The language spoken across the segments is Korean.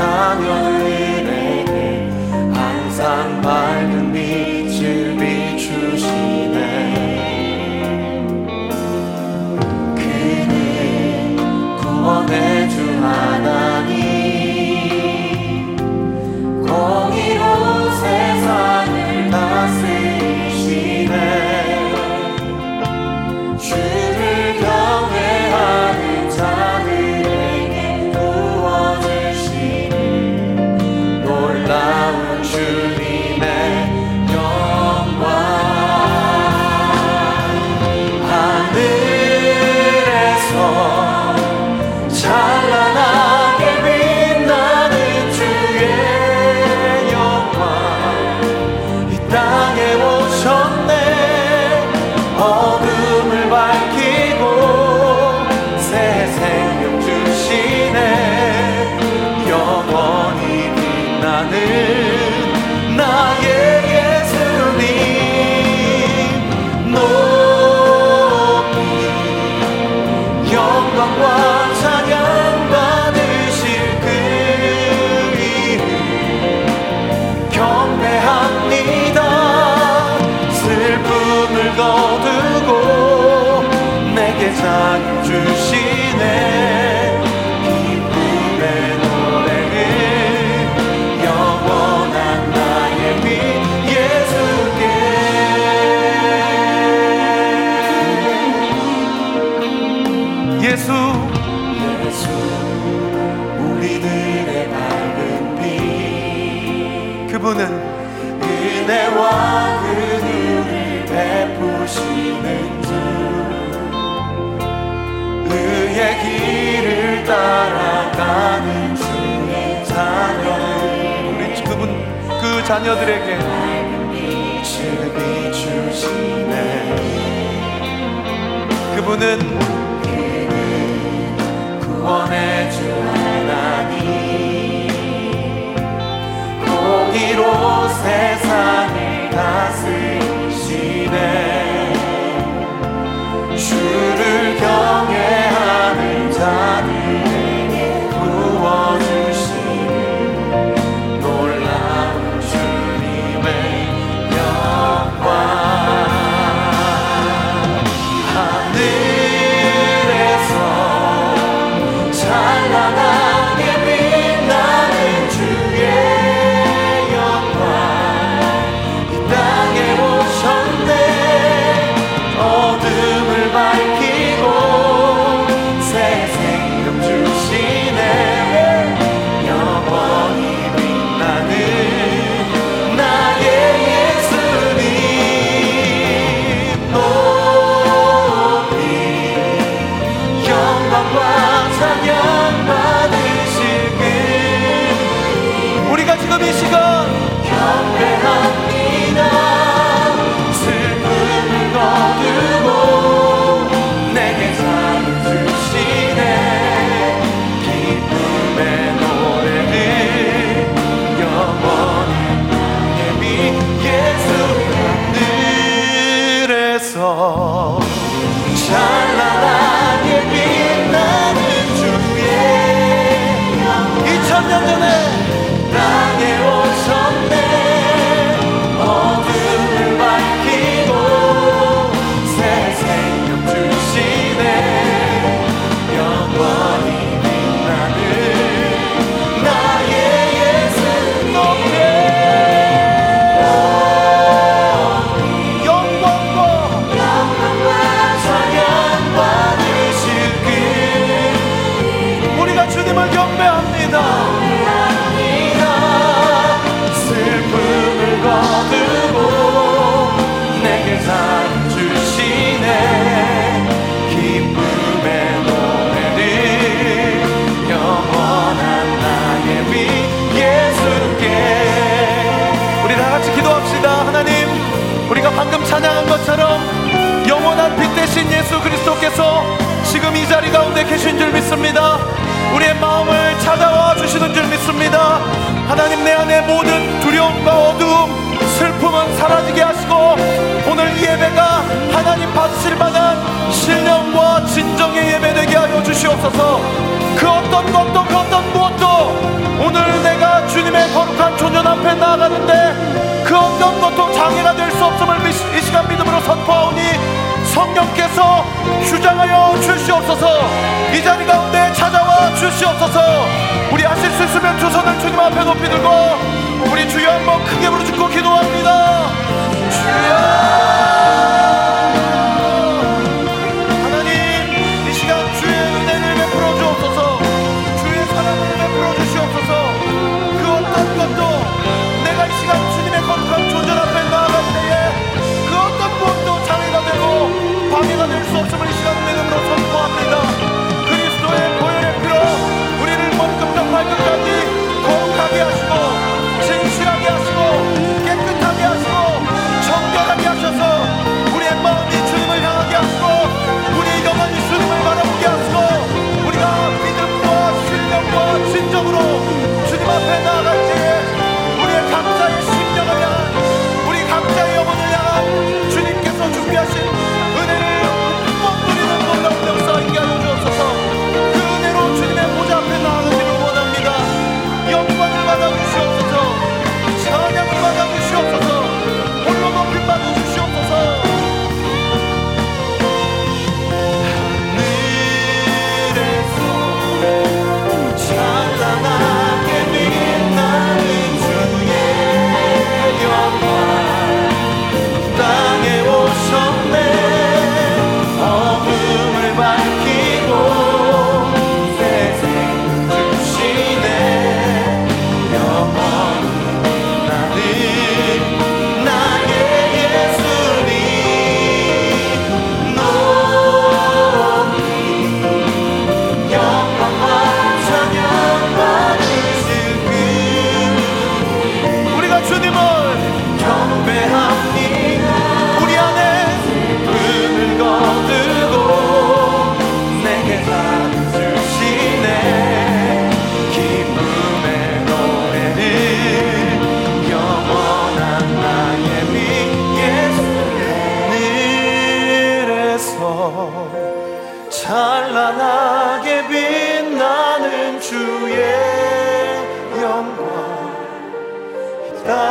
사랑 되신 예수 그리스도께서 지금 이 자리 가운데 계신 줄 믿습니다. 우리의 마음을 찾아와 주시는 줄 믿습니다. 하나님 내 안에 모든 두려움과 어두움, 슬픔은 사라지게 하시고 오늘 이 예배가 하나님 받으실 만한 신령과 진정의 예배되게 하여 주시옵소서 그 어떤 것도 그 어떤 무엇도 오늘 내가 주님의 거룩한 조년 앞에 나아가는데 그 어떤 것도 장애가 될 수 없음을 이 시간 믿음으로 선포하오니 성령께서 주장하여 주시옵소서. 이 자리 가운데 찾아와 주시옵소서. 우리 하실 수 있으면 두 손을 주님 앞에 높이 들고 우리 주여 한번 크게 부르짖고 기도합니다. 주여 우리 감사의 영혼을 향한 주님께서 준비하신 다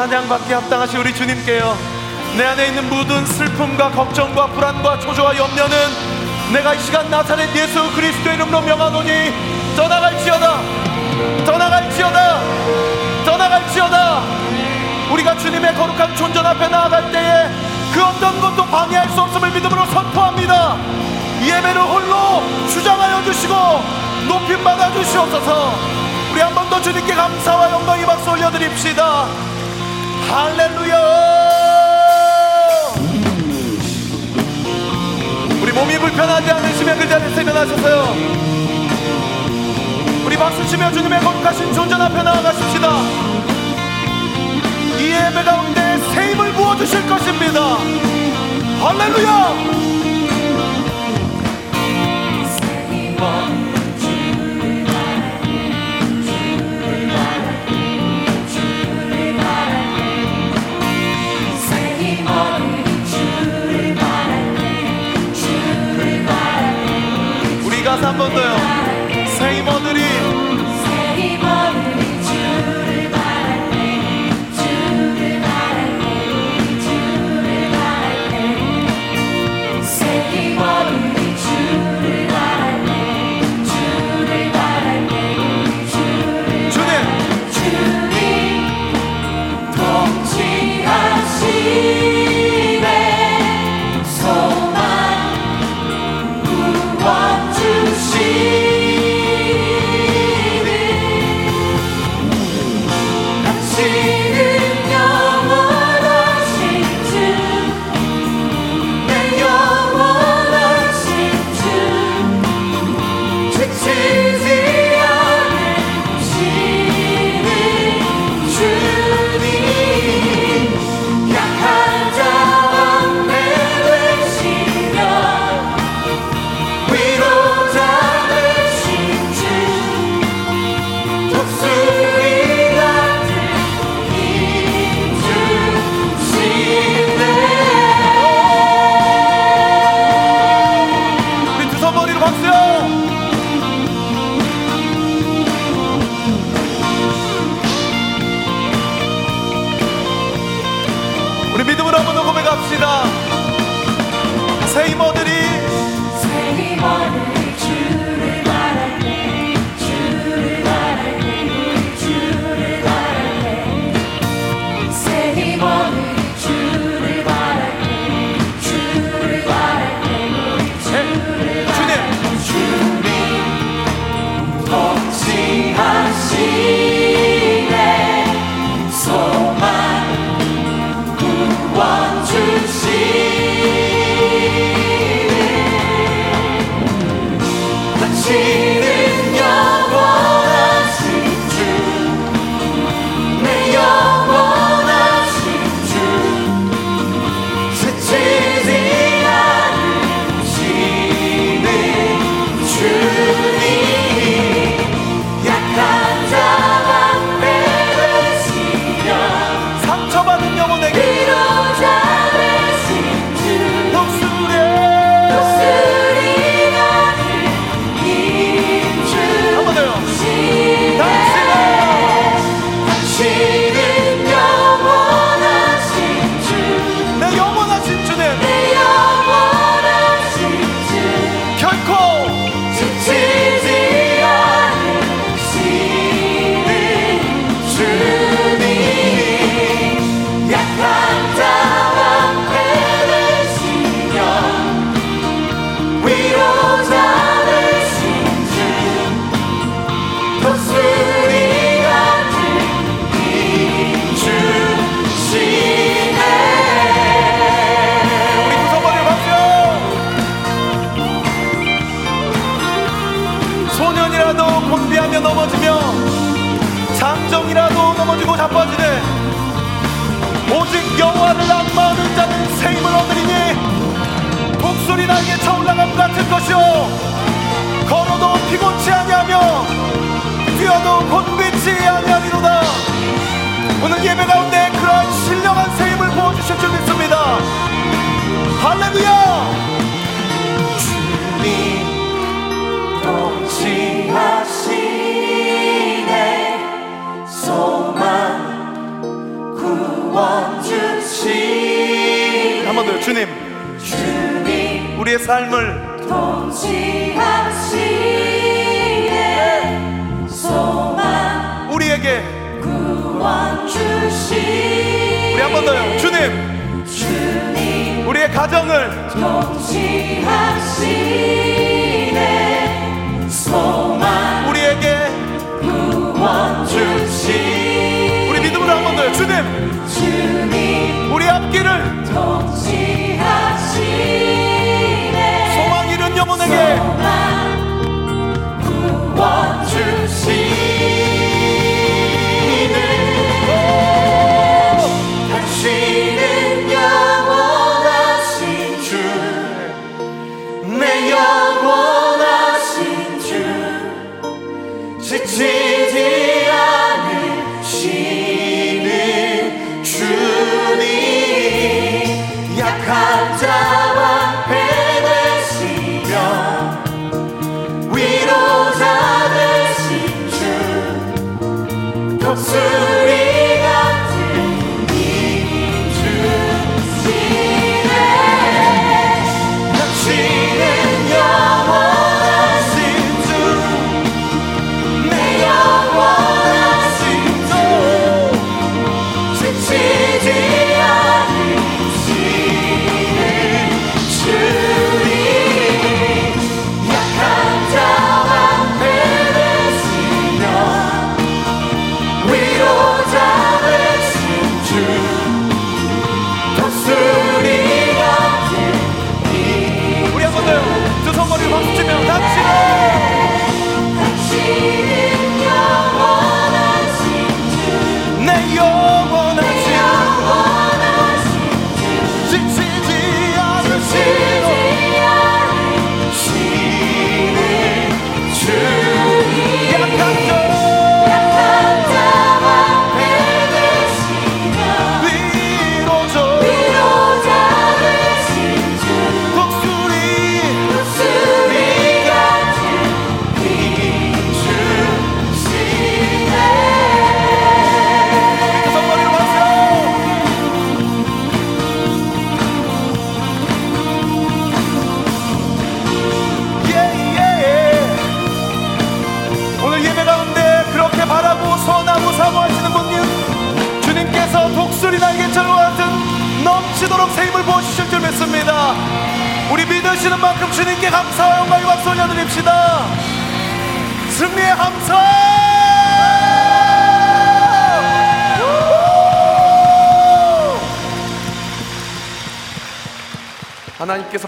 찬양받기 합당하신 우리 주님께요. 내 안에 있는 모든 슬픔과 걱정과 불안과 초조와 염려는 내가 이 시간 나사렛 예수 그리스도의 이름으로 명하노니 떠나갈지어다. 떠나갈지어다. 떠나갈지어다 우리가 주님의 거룩한 존전 앞에 나아갈 때에 그 어떤 것도 방해할 수 없음을 믿음으로 선포합니다. 예배를 홀로 주장하여 주시고 높임 받아 주시옵소서. 우리 한 번 더 주님께 감사와 영광의 박수 올려드립시다. 할렐루야! 우리 몸이 불편하지 않으시면 그 자리에서 일어나셔서요. 우리 박수 치며 주님의 거룩하신 존전 앞에 나아가십시다 이 예배 가운데 새 힘을 부어주실 것입니다. 할렐루야! 한번 더요. 새 힘어들이 혼비하며 넘어지며 장정이라도 넘어지고 자빠지네. 오직 여호와를 안마하는 자는 세임을 얻으리니 목소리 날개 쳐올라감 같은 것이요 걸어도 피곤치 아니하며 뛰어도 곤비치 아니하리로다. 오늘 예배 가운데 그러한 신령한 세임을 보여주실 줄 믿습니다. 할렐루야! 주님 통치하시네. 소망 구원 주시 한번 더요 주님 주님 우리의 삶을 통치하시네. 소망 우리에게 구원 주시 우리 한 번 더요 주님 주님 우리의 가정을 통치하시네 소망 우리에게 구원 주시 우리 믿음으로 한 번 더요. 주님! 주님 우리 앞길을 통치하시네. 소망 잃은 영혼에게 소망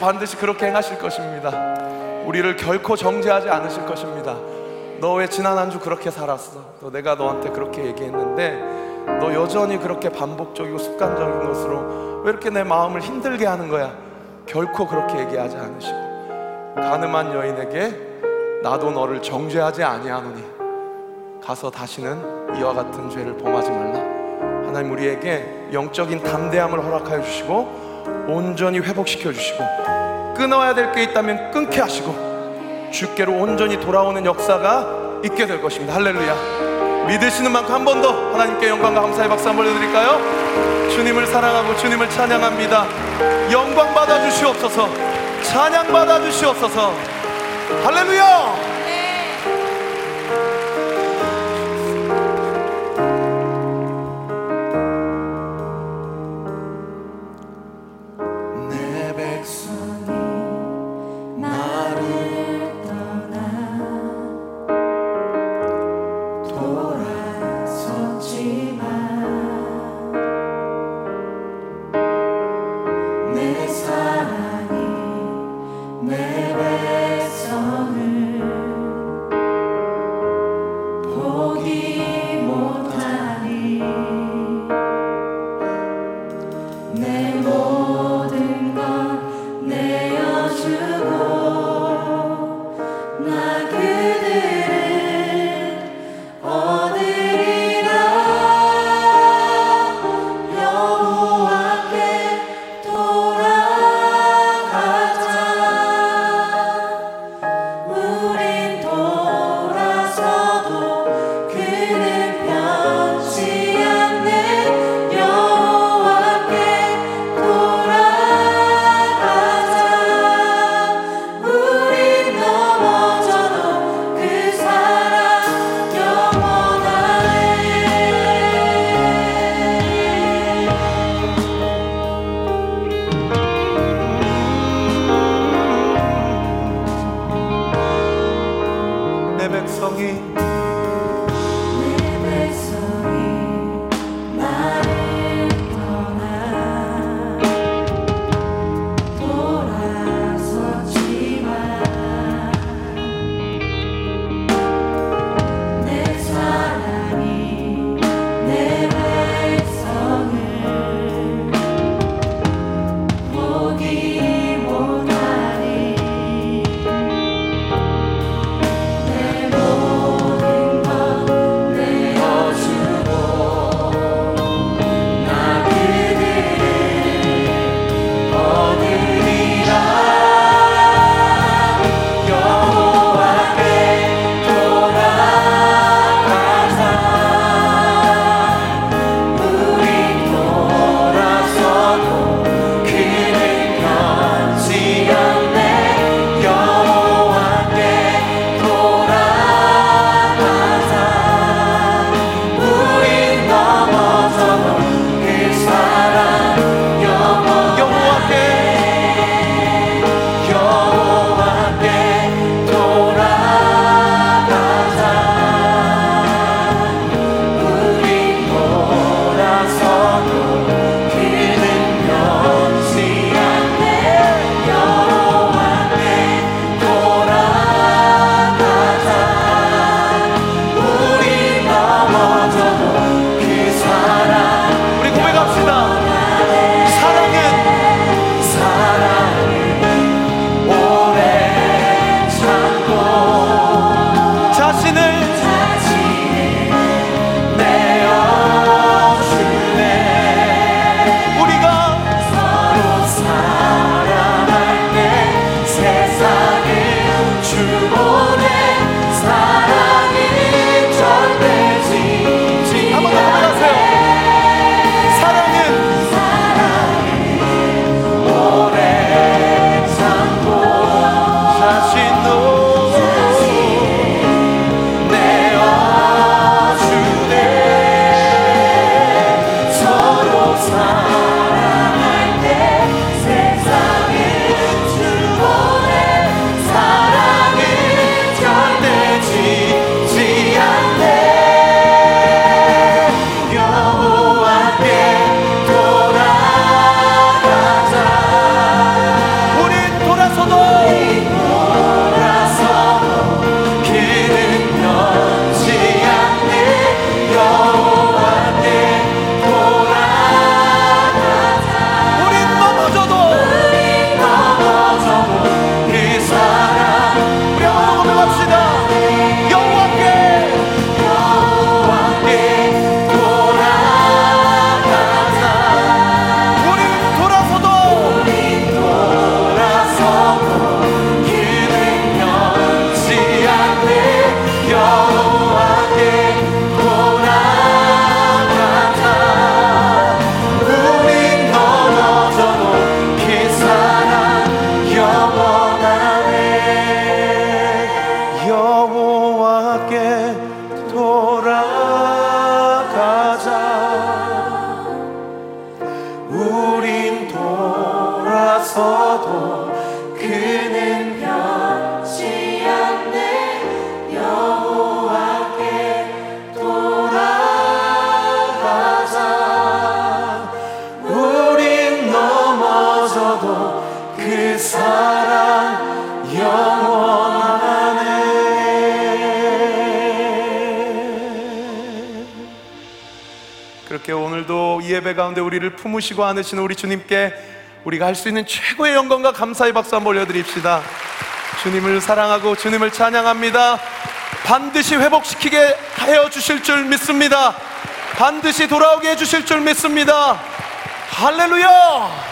반드시 그렇게 행하실 것입니다. 우리를 결코 정죄하지 않으실 것입니다. 너 왜 지난 한 주 그렇게 살았어? 너 내가 너한테 그렇게 얘기했는데 너 여전히 그렇게 반복적이고 습관적인 것으로 왜 이렇게 내 마음을 힘들게 하는 거야? 결코 그렇게 얘기하지 않으시고 가늠한 여인에게 나도 너를 정죄하지 아니하노니 가서 다시는 이와 같은 죄를 범하지 말라. 하나님 우리에게 영적인 담대함을 허락하여 주시고 온전히 회복시켜 주시고 끊어야 될 게 있다면 끊게 하시고 주께로 온전히 돌아오는 역사가 있게 될 것입니다. 할렐루야. 믿으시는 만큼 한 번 더 하나님께 영광과 감사의 박수 한번 올려드릴까요? 주님을 사랑하고 주님을 찬양합니다. 영광 받아 주시옵소서. 찬양 받아 주시옵소서. 할렐루야. longing 예배 가운데 우리를 품으시고 안으시는 우리 주님께 우리가 할 수 있는 최고의 영광과 감사의 박수 한번 올려드립시다. 주님을 사랑하고 주님을 찬양합니다. 반드시 회복시키게 하여 주실 줄 믿습니다. 반드시 돌아오게 해 주실 줄 믿습니다. 할렐루야!